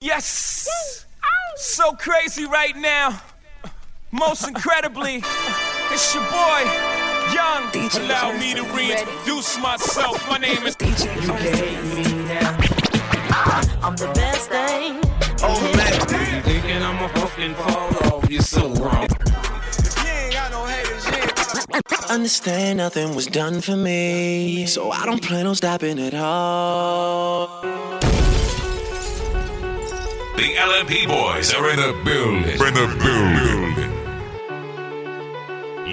Yes! So crazy right now. Most incredibly, it's your boy, Young. DJ Allow me to reintroduce myself. My name is DJ You can hate me now. Ah, I'm the best thing. Oh man, thinking I'm a fucking fall off. You're so wrong. Understand nothing was done for me, so I don't plan on stopping at all. The LMP boys are in the building. In the building.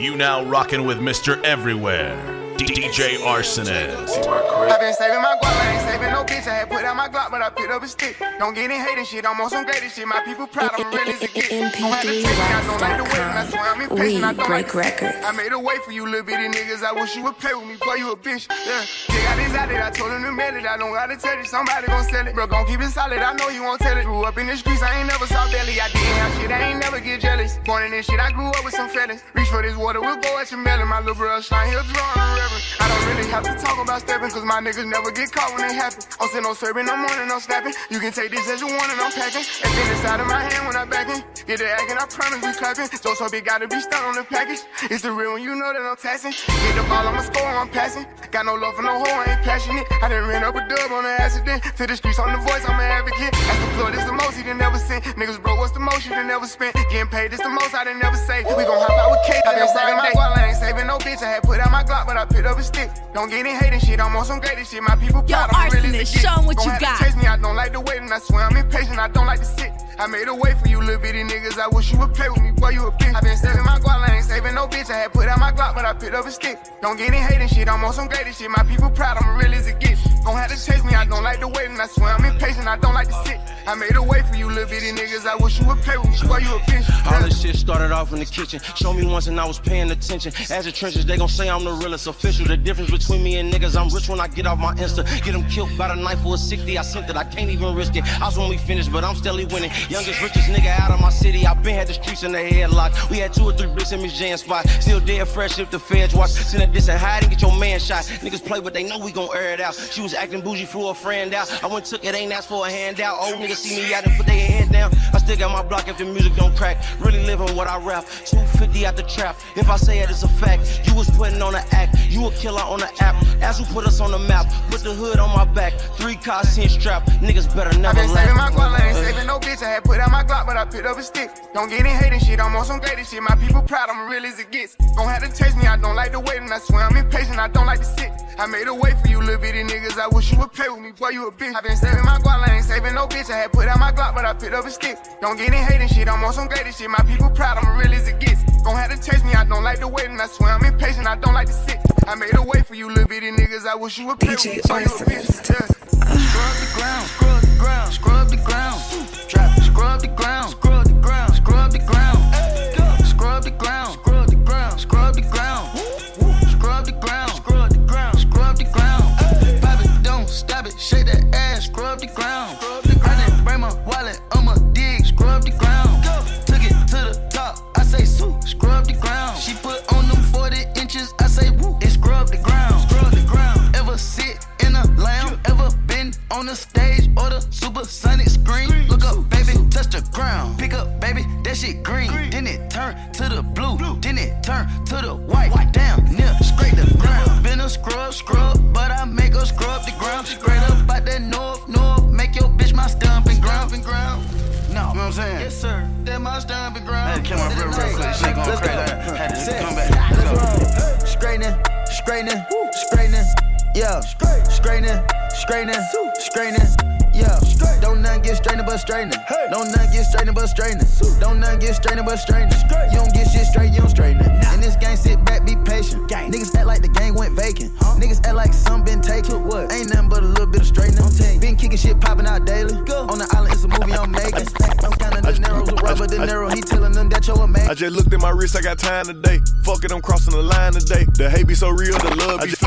You now rocking with Mr. Everywhere, DJ Arsonist. I've been saving my guap, I ain't saving no bitch. I had put out my Glock, but I picked up a stick. Don't get in hating shit, I'm on some greatest shit. My people proud, I'm real as it gets. Don't have to take me, I don't like the way, and I swear I'm impatient. I don't break to records. I made a way for you little bitty niggas. I wish you would play with me, boy, you a bitch. Yeah, they got this out there, I told him to mail it. I don't gotta tell you, somebody gon' sell it. Bro, gon' keep it solid, I know you won't tell it. Grew up in the streets, I ain't never saw belly. I didn't have shit, I ain't never get jealous. Born in this shit, I grew up with some fellas. Reach for this water, we'll go at your melon. My little bro, shine, he'll draw on reverend. I don't really have to talk about stepping, cause my niggas never get caught when it happen. I'm still no serving, I'm morning, I'm snapping. You can take this as you want and I'm packing. And then inside of my hand when I'm backing. Get the acting, I promise we clapping. Just hope it gotta be stuck on the package. It's the real one, you know that I'm taxing. Get the ball, I'ma score, I'm passing. Got no love for no hoe, I ain't passionate. I done ran up a dub on an accident. To the streets, on the voice, I'm an advocate. That's the plug, this the most he done never sent. Niggas broke, what's the most you done never spent? Getting paid, this the most I done never say. We gon' hop out with Kate. I been saving my guap, I ain't saving no bitch. I had put out my Glock, but I picked up a stick. Don't get in hating shit, I'm on some greatest shit. My people proud, I'm real as it Arsonist, gets. show 'em what you have to got. chase me, I don't like the wait, and I swear I'm impatient, I don't like to sit. I made a way for you little bitty niggas, I wish you would play with me, boy, you a bitch. I been saving my guap, I ain't saving no bitch. I had put out my Glock, but I picked up a stick. Don't get in hating shit, I'm on some greatest shit. My people proud, I'm real as it gets. Gon' have to chase me, I don't like the wait, and I swear I'm impatient, I don't like to sit. I made a way for you little bitty niggas, I wish you would play with me, boy, you a bitch. All this shit started off in the kitchen. Show me once and I was paying attention. As the trenches, they gon' say I'm the realest official. The difference between me and niggas, I'm rich when I get off my Insta. Get them killed by the knife for a 60. I sent it, I can't even risk it. I was when we finished, but I'm steadily winning. Youngest, richest nigga out of my city. I been had the streets in the headlock. We had two or three bricks in Miss Jan spot. Still dead fresh if the feds watch. Send a diss and hide and get your man shot. Niggas play, but they know we gon' air it out. She was acting bougie, flew a friend out. I went took it, ain't asked for a handout. Old niggas see me out and put their head down. I still got my block if the music don't crack. Really living what I rap. 250 out the trap. If I say it, it's a fact. You was putting on an act. You a killer on the app. As who put us on the map. Put the hood on my back. Three cars in strap. Niggas better never. I been saving my guap, I ain't saving no bitch. I had put out my Glock, but I picked up a stick. Don't get in hating shit, I'm on some greatest shit. My people proud, I'm real as it gets. Don't have to chase me, I don't like the wait, and I swear I'm impatient, I don't like to sit. I made a way for you little bitty niggas, I wish you would play with me, boy, you a bitch. I been saving my guap, I ain't saving no bitch. I had put out my Glock, but I picked up a stick. Don't get in hating shit, I'm on some greatest shit. My people proud, I'm real as it gets. Don't have to chase me, I don't like the wait, and I swear I'm impatient, I don't like to sit. I made a way for you little bitty niggas, I wish you would play with me, DJ boy, you a bitch. Arsonist. Yeah. Scrub the ground, scrub the ground, scrub the ground. Trap, scrub the ground, scrub the ground, to the blue, then it turn to the white. Down, near, scrape the ground. Been a scrub, scrub, but I make her scrub the ground. Straight up out that north, north, make your bitch my stomping ground. And ground. No, you know what I'm saying? Yes, sir. That my stomping ground. To kill my real, real quick. Shit going crazy. Had to come back. Let's go. Straightening, straightening, straightening. Yeah, straightening, straightening, straightening. Yeah, don't nothing get straightening but straightening. Don't nothing get straightening but straightening. Don't nothing get straightening but straightening. You don't get shit straight, you don't straighten it. In this game, sit back, be patient. Gang. Niggas act like the game went vacant. Niggas act like some been taken. What? Ain't nothing but a little bit of straightening. Been kicking shit popping out daily. Go. On the island, it's a movie I'm making. I'm counting the narrows with Robert De Niro. He telling them that you're amazing. I just looked at my wrist, I got time today. Fuck it, I'm crossing the line today. The hate be so real, the love be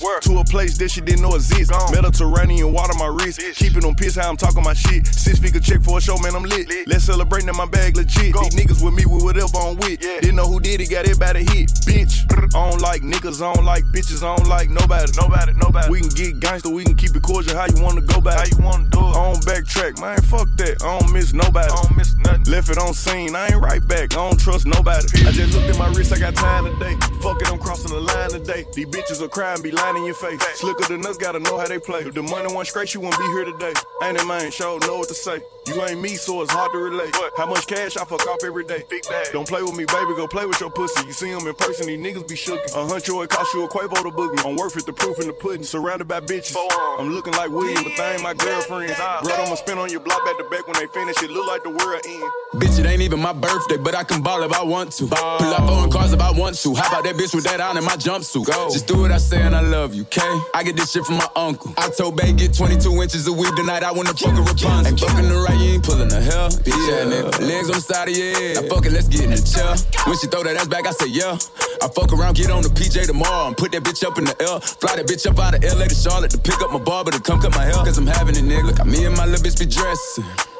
To a place that she didn't know exists. Mediterranean water my wrist. Keeping on piss how I'm talking my shit. Six figure check for a show, man, I'm lit. Let's celebrate in my bag legit. These niggas with me with whatever I'm with. Didn't know who did it, got it by the hit. Bitch. I don't like niggas, I don't like bitches, I don't like nobody. Nobody, nobody. We can get gangster, we can keep it cordial. How you wanna go back? How you wanna do it? I don't backtrack, man. Fuck that. I don't miss nobody. I don't miss nothing. Left it on scene, I ain't right back. I don't trust nobody. I just looked at my wrist, I got time today. Fuck it, I'm crossing the line today. These bitches will cry and be lying in your face. Slicker than us, gotta know how they play. If the money went straight, you wouldn't be here today. Ain't it, man? Show know what to say. You ain't me, so it's hard to relate. How much cash I fuck off every day? Don't play with me, baby. Go play with your pussy. You see him in person, these niggas be shookin'. A hundred it cost you a Quavo to book me. I'm worth it, the proof in the pudding. Surrounded by bitches. I'm looking like William, but they ain't my girlfriends. Bro, I'ma spin on your block back to back when they finish. It look like the world end. Bitch, it ain't even my birthday, but I can ball if I want to. Pull up on cars if I want to. How about that bitch with that on in my jumpsuit? Go. Just do what I say and I love you, okay? I get this shit from my uncle. I told Bay get 22 inches of weed tonight. I wanna fuck a Rapunzel. Ain't fucking the right, you ain't pulling the hell. Bitch, yeah. nigga. Legs on the side of your head. Now fuck it, let's get in the chair. When she throw that ass back, I say yeah. I fuck around, get on the PJ tomorrow and put that bitch up in the L. Fly that bitch up out of LA to Charlotte to pick up my barber to come cut my hair. Cause I'm having it, nigga. Got me and my little bitch be dressing.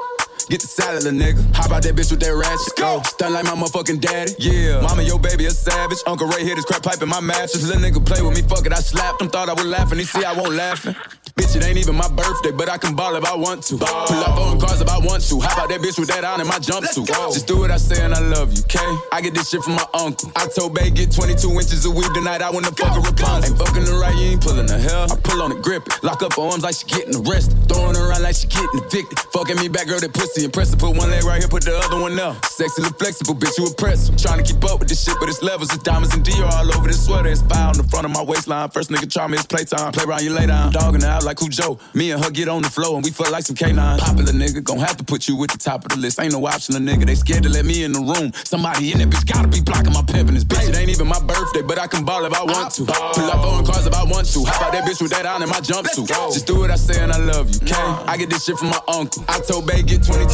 Get the salad, little nigga. How about that bitch with that ratchet? Go. Stun like my motherfucking daddy. Yeah. Mama, your baby a savage. Uncle Ray hit his crack pipe in my mattress. Little nigga play with me, fuck it. I slapped him, thought I was laughing. He see I won't laughing. Bitch, it ain't even my birthday, but I can ball if I want to. Ball. Pull up on cars if I want to. How about that bitch with that on in my jumpsuit? Just do what I say and I love you, okay? I get this shit from my uncle. I told Bay get 22 inches of weed tonight. I wanna fuck a Rapunzel. Ain't fucking the right, you ain't pulling the hell. I pull on the grip it. Lock up her arms like she getting arrested. Throwing around like she getting evicted. Fucking me back, girl, that pussy impressive. Put one leg right here, put the other one up. Sexy, look flexible, bitch, you impressive. Trying to keep up with this shit, but it's levels. It's diamonds and Dior all over this sweater. It's fire on the front of my waistline. First nigga try me, it's playtime. Play around, you lay down. Dogging out like who Joe. Me and her get on the floor and we fuck like some canines. Popular nigga, gon' have to put you at the top of the list. Ain't no option, a nigga. They scared to let me in the room. Somebody in that bitch gotta be blocking my pimpin' this bitch. It ain't even my birthday, but I can ball if I want to. Pull up on cars if I want to. How about that bitch with that on in my jumpsuit? Just do what I say and I love you, okay? I get this shit from my uncle. I told Bay get 22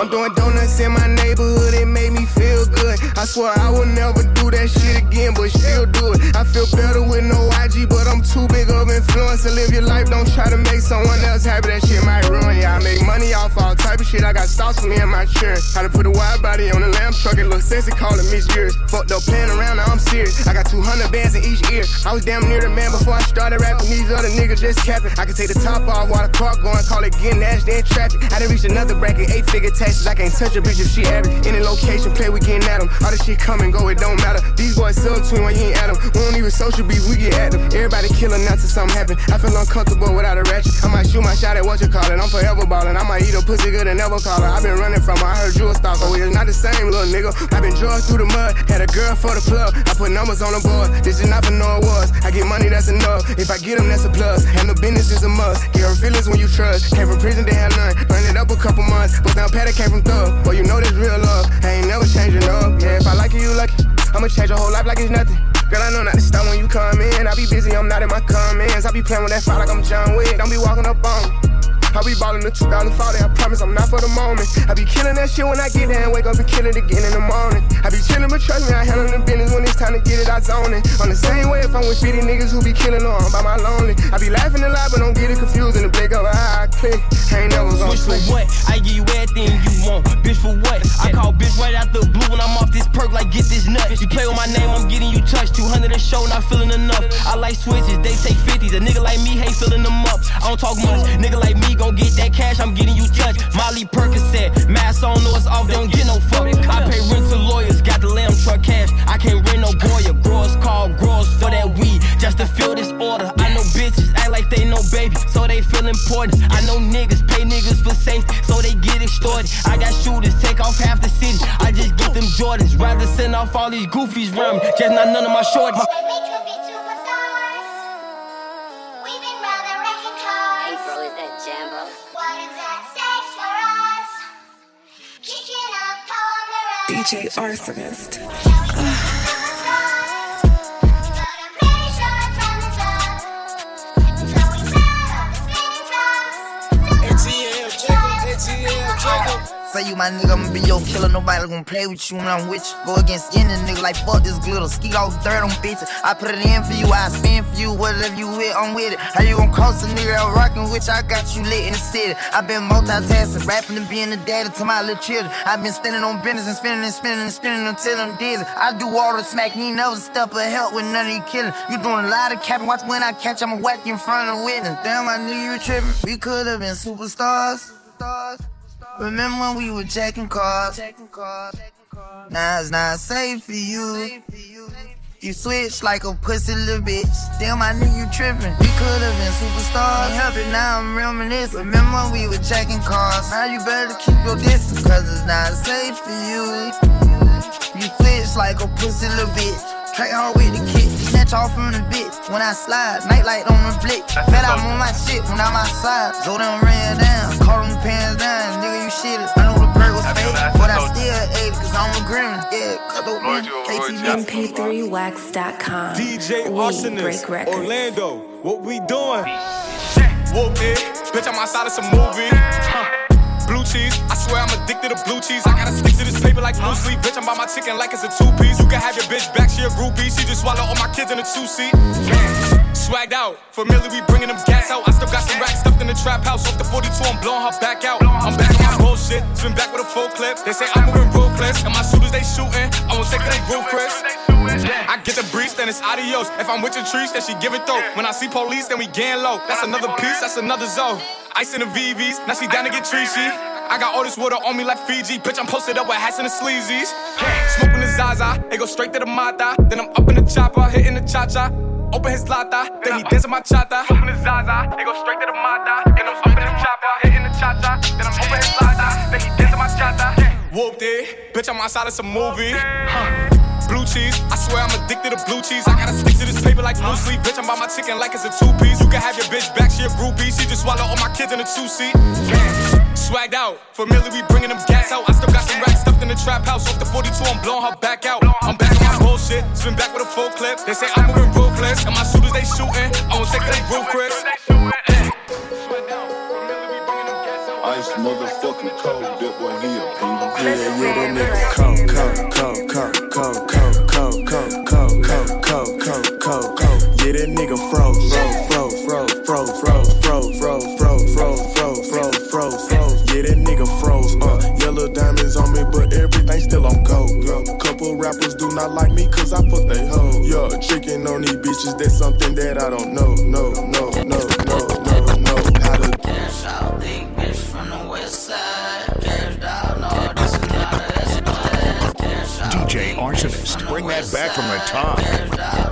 I'm doing donuts in my neighborhood, it made me feel good. I swear I will never do that shit again, but still do it. I feel better with no IG, too big of influence to live your life. Don't try to make someone else happy, that shit might ruin ya. I make money off all type of shit. I got stocks for me and my children. How to put a wide body on a lamb truck, it look sexy, calling me years. Fucked up playing around, now I'm serious. I got 200 bands in each ear. I was damn near the man before I started rapping. These other niggas just capping. I can take the top off while the car going, call it getting nasty in traffic. I done reached another bracket, eight figure taxes. I can't touch a bitch if she average. Any location, play, we getting at them. All this shit come and go, it don't matter. These boys sub twin when you ain't at them. We don't even social beef, we get at them. Everybody killing nuts till something happen. I feel uncomfortable without a ratchet. I might shoot my shot at what you call it. I'm forever ballin'. I might eat a pussy good and never call her. i been running from her. I heard you a stalker. Oh, it's not the same, little nigga. i been drugged through the mud. Had a girl for the plug. I put numbers on the board. This is not for no awards. I get money, that's enough. If I get them, that's a plus. Handle business is a must. Get her feelings when you trust. Came from prison, they had none. Run it up a couple months. But now Patty came from thug. Boy, you know this real love. I ain't never changing up. Yeah, if I like you, you lucky. I'ma change your whole life like it's nothing. Girl, I know not to stop when you come in. I be busy, I'm not in my comments. I be playing with that fire like I'm John Wick. Don't be walking up on me. I be ballin' the 2040, I promise I'm not for the moment. I be killing that shit when I get there and wake up and kill it again in the morning. I be chillin', but trust me, I handle the business when it's time to get it, I zone it. On the same way if I'm with 50 niggas who be killing I'm by my lonely. I be laughing a lot, but don't get it confused in the blink of an eye. I click, I ain't never gonna Bitch for what? I give you everything you want. Bitch for what? I call bitch right out the blue when I'm off this perk like get this nut. You play with my name, I'm getting you touched. 200 a show, not feeling enough. I like switches, they take 50s. A nigga like me hate filling them up. I don't talk much. Nigga like me gon' get that cash. I'm getting you touched. Molly Percocet, mask on, no it's off, they don't get no fuck. I pay rent to lawyers, got the lamb truck cash. I can't rent no Goya. Growers call growers for that weed, just to fill this order. I know bitches act like they know baby, so they feel important. I know niggas pay niggas for safety, so they get extorted. I got shooters, take off half the city. I just get them Jordans. Rather send off all these goofies round me, just not none of my shorties. DJ Arsonist. Say you my nigga, I'ma be your killer. Nobody gonna play with you when I'm with you. Go against any nigga like fuck this glitter. Skeet all dirt on bitches. I put it in for you, I spin for you. Whatever you with, I'm with it. How you gon' cross a nigga out rockin' you? I got you lit in the city. i been multitasking, rapping and being a daddy to my little children. i been spending on business and spending and spending and spending until I'm dizzy. I do all the smack, ain't never step of help with none of you killing. You doing a lot of capping, watch when I catch, I'ma whack in front of the witness. Damn, I knew you were tripping. We could've been superstars. superstars. Remember when we were checking cars? Now it's not safe for you. You switch like a pussy little bitch. Damn, I knew you tripping. We could've been superstars. Ain't help it, now I'm reminiscing. Remember when we were checking cars? Now you better keep your distance, cause it's not safe for you. You switch like a pussy little bitch. Track hard with the kick, snatch off from the bitch. When I slide, nightlight on the blick. Bet I'm on my shit when I'm outside. Go down, ran down, call them pants down. Nigga, you shit I know the bird was fake, but I still ate it cause I'm a gremlin. Yeah, cut those MP3wax.com. DJ Arsonist, Orlando, what we doing? Whoop it, bitch, I'm outside of some movie. Blue cheese, I swear I'm addicted to blue cheese. I gotta stick to this paper like blue sleep. Bitch, I'm by my chicken like it's a two piece. You can have your bitch back, she a groupie. She just swallow all my kids in a two seat. Swagged out, familiar, we bringing them gas out. I still got some racks stuffed in the trap house. Off the 42, I'm blowing her back out. I'm back on my bullshit, swim back with a full clip. They say I'm moving ruthless, and my shooters they shooting. I won't take they roof, Chris. I get the breeze, then it's adios. If I'm with your trees, then she give it though. When I see police, then we gang low. That's another piece, that's another zone. Ice in the VVs, now she down to get treachy. I got all this water on me like Fiji. Bitch, I'm posted up with hats and the sleazies. Smoking the Zaza, they go straight to the Mata. Then I'm up in the chopper, hitting the cha cha. Open his lata, then he dancing my chata. Smoking the Zaza, they go straight to the Mata. Then I'm up in the chopper, hitting the cha cha. Then I'm open his lata, then he dancing my chata. Whooped it, bitch, I'm outside of some movie. Huh blue cheese. I swear I'm addicted to blue cheese. I gotta stick to this paper like blue sleep. Bitch, I'm by my chicken like it's a two piece. You can have your bitch back, she a groupie. She just swallow all my kids in a two seat. Swagged out, familiar, we bringing them gas out. I still got some racks stuffed in the trap house. Off the 42, I'm blowing her back out. I'm back on my bullshit, spin back with a full clip. They say I'm moving ruthless, and my shooters they shooting. I won't take they roof, Chris. Ice motherfucking cold, that boy he a penguin. Yeah, yeah, that nigga cold, cold, cold, cold, cold, cold, cold, cold, cold, cold, cold, cold, cold, cold. Yeah, that nigga froze, froze, froze, froze, froze, rappers do not like me 'cause I fuck they hoe. Yeah, tricking on these bitches, that's something that I don't know, no, no, no, no, no, no. How to cash out, big bitch from the west side. DJ Arsonist, bring that back from the top.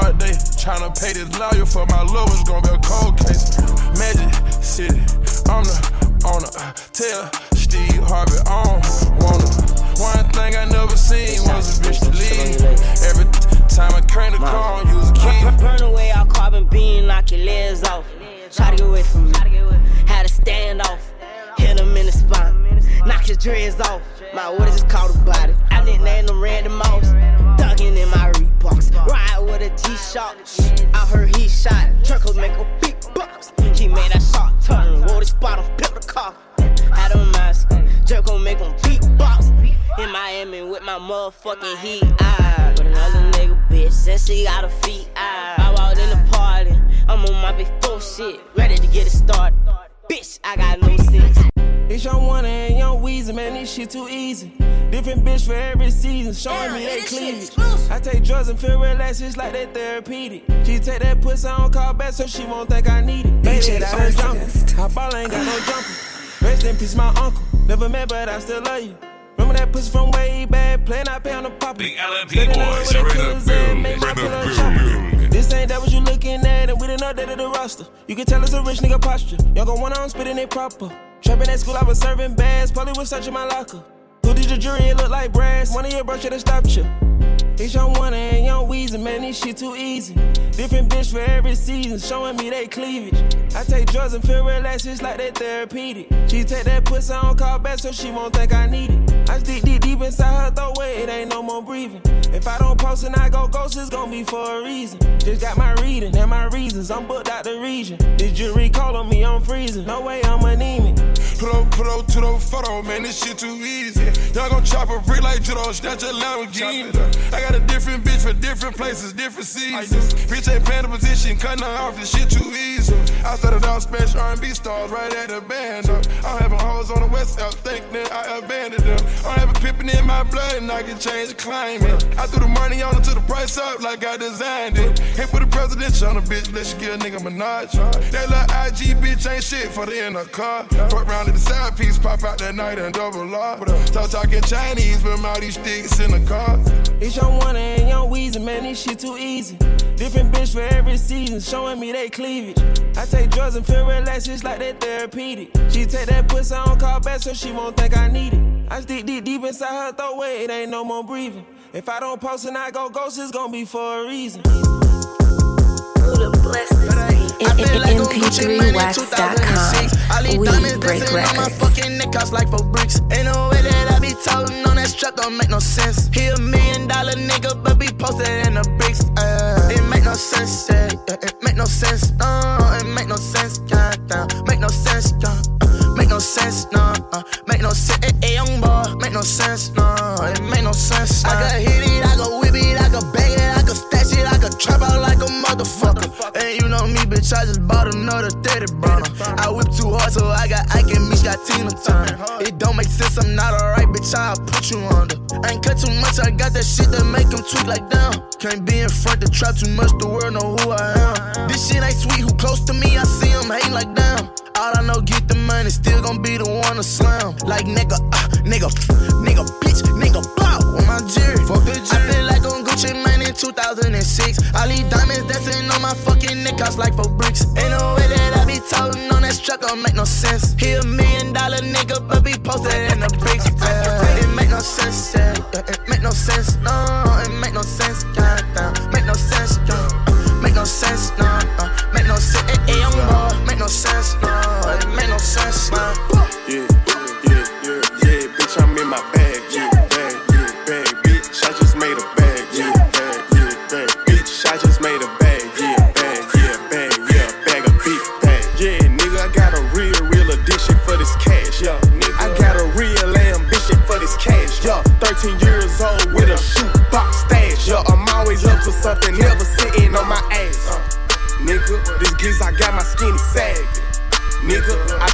Broad day. Tryna pay this lawyer for my love, gonna be a cold case. Magic City, I'm the owner. Tell Steve Harvey, I don't wanna. One thing I never seen was a bitch to leave. Every time I crank the car, I use a key. Burn away all carbon beam, knock your legs off. Try to get away from me. Had to stand off. Hit him in the spine. Knock his dreads off. My what is called a body. I nicknamed him Randy Moss. Ducking in my Reeboks. Ride with a G-Shock. I heard he shot. Truckles make a big box. He made that shot turn. Wore the spot off, pimp the car. Had a mask. Jerk gon' make him beatbox. In Miami with my motherfucking heat. Ah, but another nigga bitch said she got a feet. Ah, I walked in the party. I'm on my big four shit. Ready to get it started. Bitch, I got no sense. It's young one and young Weezy, man, this shit too easy. Different bitch for every season, showing me they cleavage. I take drugs and feel relaxed, it's like they therapeutic. She take that pussy on call back so she won't think I need it. Baby, that ain't jumping. My ball ain't got no jumper. Rest in peace, my uncle. Never met, but I still love you. Remember that pussy from way back, playing I pay on the pop. The LMP boys are in the building. In the building. This ain't that what you looking at, and we didn't update the roster. You can tell it's a rich nigga posture. Y'all gon' wanna on spitting it proper. Trapping at school, I was serving bags. Polly was searching my locker. Who did your jury? It look like brass. One of your bro should've stopped you. It's young one and young Weezy, man, this shit too easy. Different bitch for every season, showing me they cleavage. I take drugs and feel relaxed, it's like they therapeutic. She take that pussy on call back so she won't think I need it. I stick deep, deep inside her throat it ain't no more breathing. If I don't post and I go ghost, it's gonna be for a reason. Just got my reading and my reasons, I'm booked out the region. This jury calling me, I'm freezing. No way I'm anemic. Put up, put up to the photo, man, this shit too easy. Y'all gon' chop a brick like Judo, snatch a Lamborghini. I got a different bitch for different places, different seasons. Bitch ain't playing the position, cutting her off, this shit too easy. I started out Spanish R&B stars right at the band. uh. I'm having hoes on the west out, think that I abandoned them. I'm having pippin' in my blood and I can change the climate. I threw the money on it to the price up like I designed it. Hit put a presidential on a bitch, let you get a nigga Minaj. That little IG bitch ain't shit for the in the car. Fuck round to the side piece, pop out that night and double up. Talk talking Chinese with all these sticks in the car. It's young one and young Weezy, man, this shit too easy. Different bitch for every season, showing me they cleavage. I take drugs and feel relaxed, it's like they therapeutic. She take that pussy on call back so she won't think I need it. I stick deep, deep inside her throat where it ain't no more breathing. If I don't post and I go ghost, it's gonna be for a reason. MP3wax.com. We break records. fucking like four bricks. Ain't no way that I be talking on that don't make no sense. But be posted in the bricks. Uh, it make no sense, yeah, it make no sense, no, it make no sense, that don't make no sense. He a million dollar nigga, but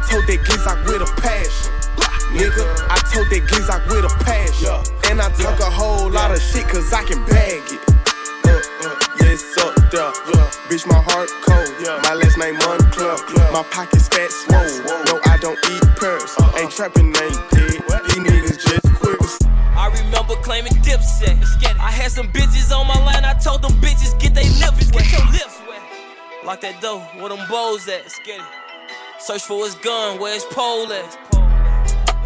told that Gizak with a passion. Nigga, I told that Gizak with a passion. And I talk a whole lot of shit cause I can bag it. Uh, uh, yes, up there. Bitch, my heart cold. My last name Moncler. My pockets fat swole. No, I don't eat purse. Uh-uh. Ain't trapping, ain't dead. These niggas just quivers. I remember claiming dipset. I had some bitches on my line. I told them bitches get they lips wet. Get your lips wet. Lock that door. Where them bows at? Get it. Search for his gun, where his pole at?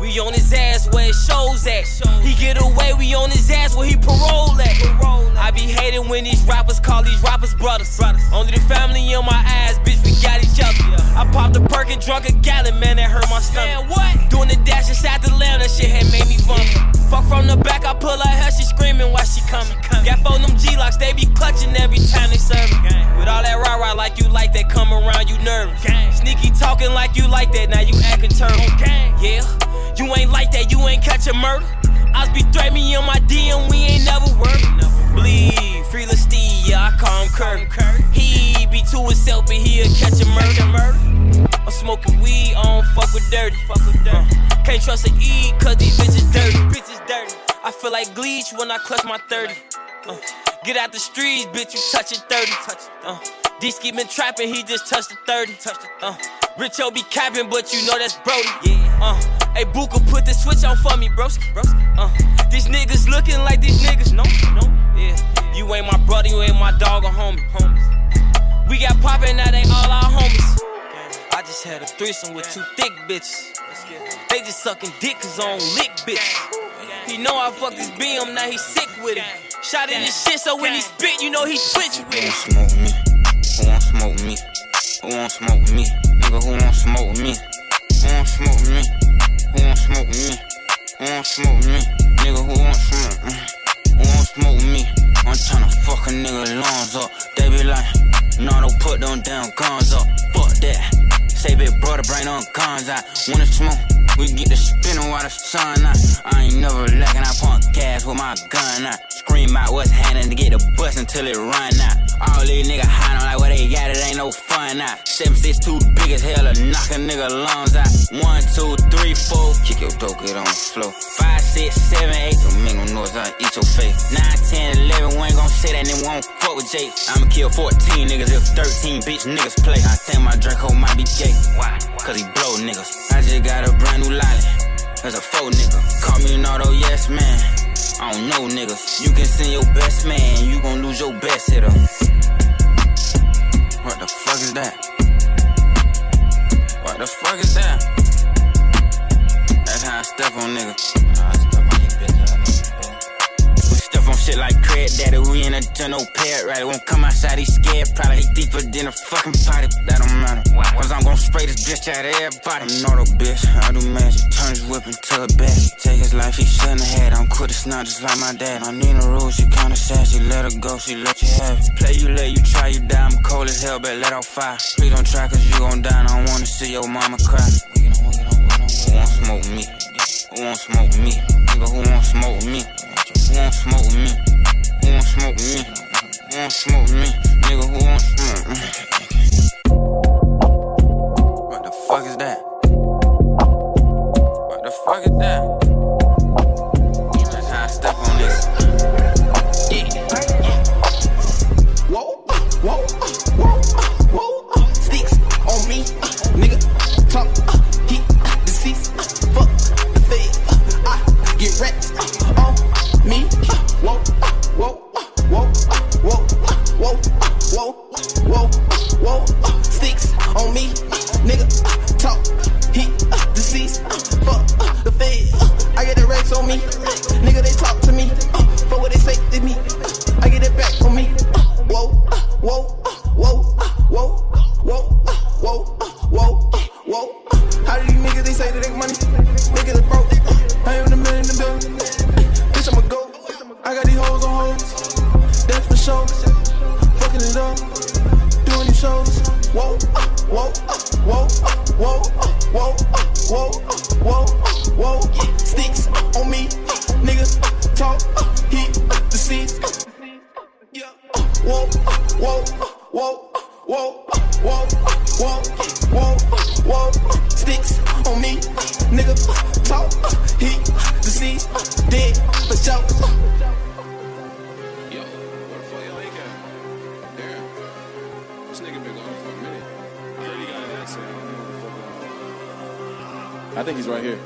We on his ass where his shows at. He get away, we on his ass where he parole at. I be hating when these rappers call these rappers brothers. Only the family in my ass, bitch, we got each other. I popped a perk and drunk a gallon, man, that hurt my stomach. What? Doing the dash inside the lamb, that shit had made me vomit. Fuck from the back, I pull her hair, she screaming while she coming. Got four them G-locks, they be clutching every time they serve me. With all that rah-rah like you like that, come around, you nervous. Sneaky talking like you like that, now you acting turtle. Yeah. You ain't like that, you ain't catch a murder. I be threatening me on my DM, we ain't never worked. Bleed, free Steve, yeah, I call him Kurt. He be to himself, but he'll catch a murder. I'm smoking weed, I don't fuck with dirty. Fuck with dirty. Uh, can't trust to eat, cause these bitches dirty. Bitches dirty. I feel like bleach when I clutch my 30. Uh, get out the streets, bitch, you touchin' 30. Uh, D-Ski been trapping, he just touched the 30. Uh, Rich be capping, but you know that's Brody. Yeah. Uh, Hey, Booker, put the switch on for me, broski. Uh, these niggas looking like these niggas. No, no, yeah. You ain't my brother, you ain't my dog or homie. Homies. We got poppin', now they all our homies. Just had a threesome with two thick bitches. They just sucking dick cause I don't lick bitch. He know I fucked his BM, now he sick with it. Shot in his shit, so when he spit, you know he twitch with it. Who want smoke me? Who want smoke me? Who want smoke me? Nigga, who want smoke me? Who want smoke me? Who want smoke me? Who want smoke me? Nigga, who want smoke? me? Who want smoke me? I'm tryna fuck a nigga lungs up. They be like, no, don't put them damn guns up. Fuck that. Say big brother, bring them guns I Wanna smoke? We get the spinning while the sun out. Uh. I ain't never lacking, I pump gas with my gun out. Scream out what's happening to get the bus until it run out. All these niggas hiding like what they got, it ain't no fun out. Seven six two big as hell, to knock a nigga lungs out. One, two, three, four, kick your dope, get on the floor. Five, six, seven, eight, don't make no noise, I eat your face. Nine, ten, eleven, we ain't gon' say that, then won't fuck with Jake. I'ma kill 14 niggas if 13 bitch niggas play. I think my Draco might be gay. Why? Cause he blow niggas. I just got a brand new lolly. There's a faux nigga. Call me an auto yes man. I don't know niggas. You can send your best man, you gon' lose your best hitter. What the fuck is that? What the fuck is that? That's how I step on niggas Craig Daddy. We in a general pet right? Won't come outside, he scared. Probably deeper than a fucking party. That don't matter. Cause I'm gon' spray this bitch out of everybody. I'm not a bitch. I do magic. Turn his whip into a bat. Take his life, he shouldn't have had. I'm quit, it's not just like my dad. I need a rule, she kinda sassy. Let her go, she let you have it. Play you, let you try, you die. I'm cold as hell, but let off fire. Please don't try, cause you gon' die. And I wanna see your mama cry. Who want to smoke me? Who want smoke me? Nigga, who want smoke me? Who want smoke me? Who want smoke me? Who want smoke me? Nigga, who want smoke me? What the fuck is that? What the fuck is that? Got these hoes on hoes. That's for sure. Fucking it up. Doing these shows. Whoa, uh, whoa, uh, whoa, uh, whoa, whoa, whoa, whoa, whoa. Sticks on me. Niggas talk. Heat the seats. Yeah. Whoa, whoa, whoa, right here.